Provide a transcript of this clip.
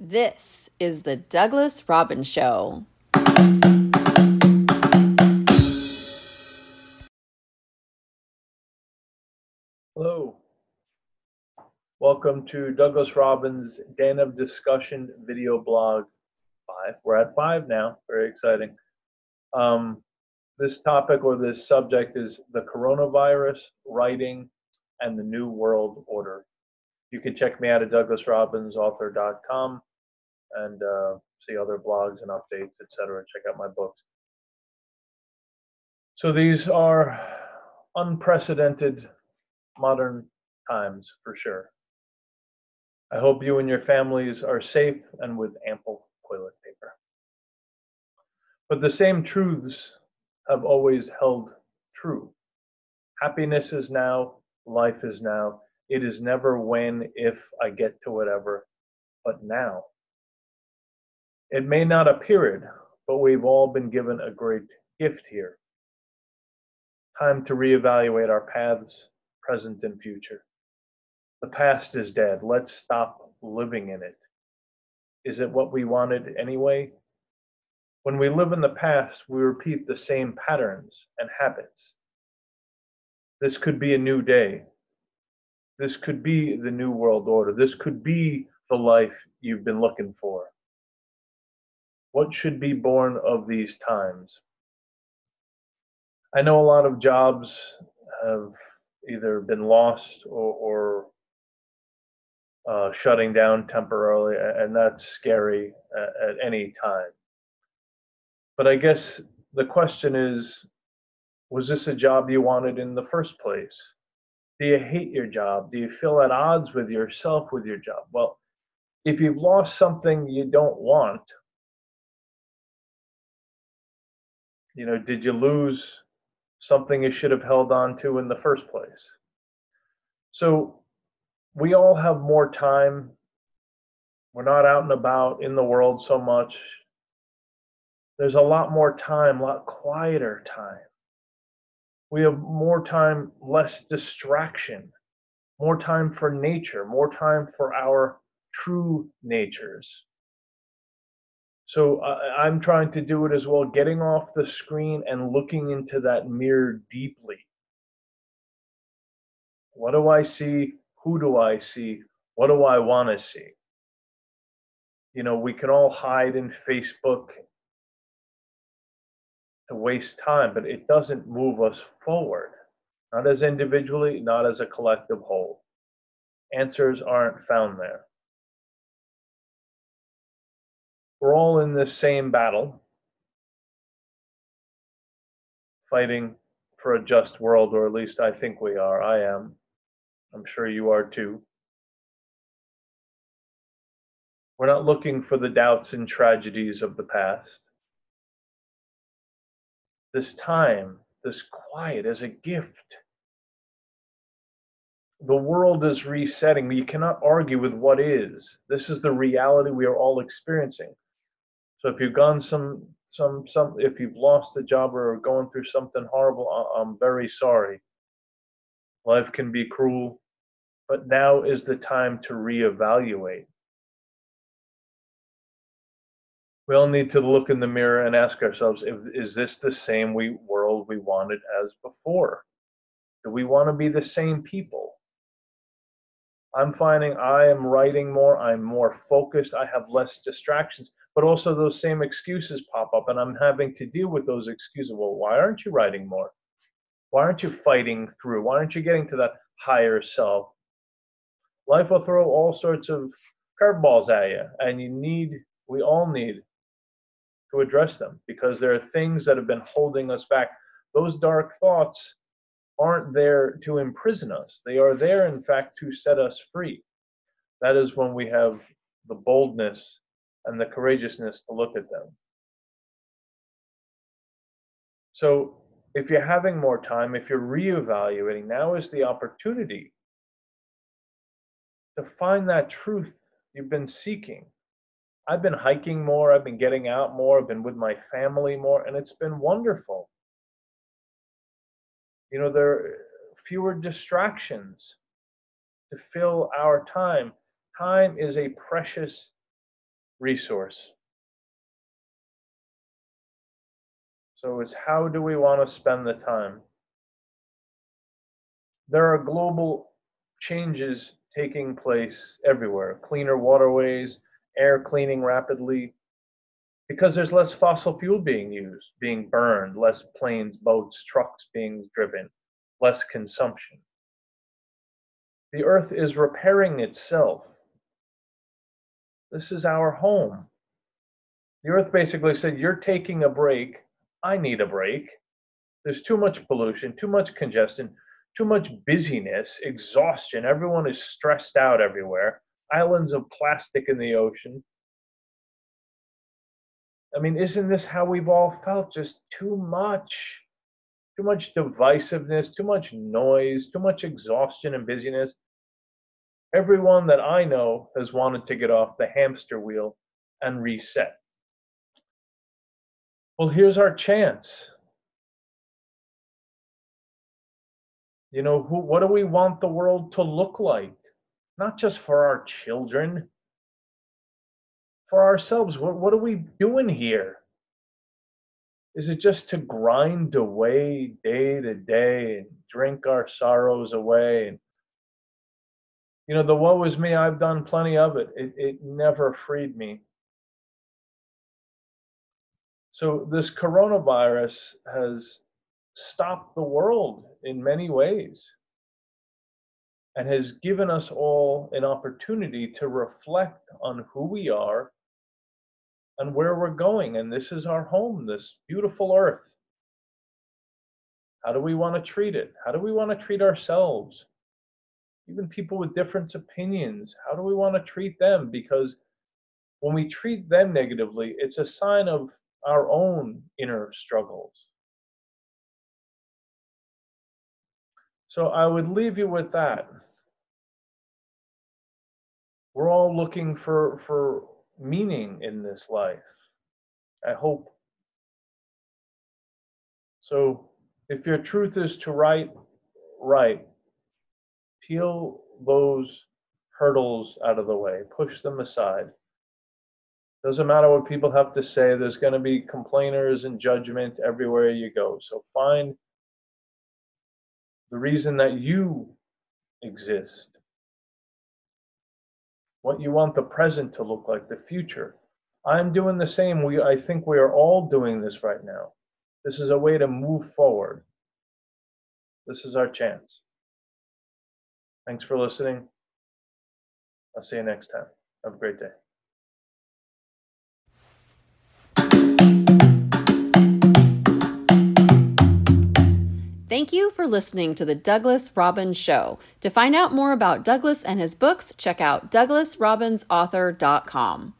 This is the Douglas Robbins Show. Hello. Welcome to Douglas Robbins' Den of Discussion video blog five. We're at five now. Very exciting. Um, this topic or this subject is the coronavirus, writing, and the New World Order. You can check me out at douglasrobbinsauthor.com and uh, see other blogs and updates, etc. Check out my books. So these are unprecedented modern times for sure. I hope you and your families are safe and with ample toilet paper. But the same truths have always held true. Happiness is now, life is now. It is never when, if I get to whatever, but now. It may not appear it, but we've all been given a great gift here. Time to reevaluate our paths, present and future. The past is dead. Let's stop living in it. Is it what we wanted anyway? When we live in the past, we repeat the same patterns and habits. This could be a new day. This could be the new world order. This could be the life you've been looking for. What should be born of these times? I know a lot of jobs have either been lost or, or uh, shutting down temporarily, and that's scary at, at any time. But I guess the question is was this a job you wanted in the first place? Do you hate your job? Do you feel at odds with yourself with your job? Well, if you've lost something you don't want, you know, did you lose something you should have held on to in the first place? So we all have more time. We're not out and about in the world so much. There's a lot more time, a lot quieter time. We have more time, less distraction, more time for nature, more time for our true natures. So uh, I'm trying to do it as well, getting off the screen and looking into that mirror deeply. What do I see? Who do I see? What do I want to see? You know, we can all hide in Facebook waste time, but it doesn't move us forward, not as individually, not as a collective whole. Answers aren't found there. We're all in the same battle, fighting for a just world, or at least I think we are. I am. I'm sure you are too. We're not looking for the doubts and tragedies of the past. This time, this quiet, as a gift. The world is resetting. You cannot argue with what is. This is the reality we are all experiencing. So if you've gone some some some if you've lost a job or are going through something horrible, I'm very sorry. Life can be cruel, but now is the time to reevaluate. We all need to look in the mirror and ask ourselves: if, Is this the same we, world we wanted as before? Do we want to be the same people? I'm finding I am writing more, I'm more focused, I have less distractions, but also those same excuses pop up, and I'm having to deal with those excuses. Well, why aren't you writing more? Why aren't you fighting through? Why aren't you getting to that higher self? Life will throw all sorts of curveballs at you, and you need, we all need to address them because there are things that have been holding us back. Those dark thoughts aren't there to imprison us. They are there, in fact, to set us free. That is when we have the boldness and the courageousness to look at them. So, if you're having more time, if you're reevaluating, now is the opportunity to find that truth you've been seeking. I've been hiking more, I've been getting out more, I've been with my family more, and it's been wonderful you know there are fewer distractions to fill our time. Time is a precious resource. So it's how do we want to spend the time? There are global changes taking place everywhere cleaner waterways, air cleaning rapidly, because there's less fossil fuel being used, being burned, less planes, boats, trucks being driven, less consumption. The earth is repairing itself. This is our home. The earth basically said, You're taking a break. I need a break. There's too much pollution, too much congestion, too much busyness, exhaustion. Everyone is stressed out everywhere. Islands of plastic in the ocean. I mean, isn't this how we've all felt? Just too much. Too much divisiveness, too much noise, too much exhaustion and busyness. Everyone that I know has wanted to get off the hamster wheel and reset. Well, here's our chance. You know, who, what do we want the world to look like? Not just for our children, for ourselves. What, what are we doing here? Is it just to grind away day to day and drink our sorrows away? And, you know, the woe is me, I've done plenty of it. It, it never freed me. So, this coronavirus has stopped the world in many ways and has given us all an opportunity to reflect on who we are and where we're going. And this is our home, this beautiful earth. How do we want to treat it? How do we want to treat ourselves? Even people with different opinions, how do we want to treat them? Because when we treat them negatively, it's a sign of our own inner struggles. So I would leave you with that. We're all looking for, for meaning in this life. I hope. So if your truth is to write, write. Peel those hurdles out of the way, push them aside. Doesn't matter what people have to say, there's going to be complainers and judgment everywhere you go. So find the reason that you exist what you want the present to look like, the future. I'm doing the same. We, I think we are all doing this right now. This is a way to move forward. This is our chance. Thanks for listening. I'll see you next time. Have a great day. Thank you for listening to the Douglas Robbins Show. To find out more about Douglas and his books, check out douglasrobbinsauthor.com.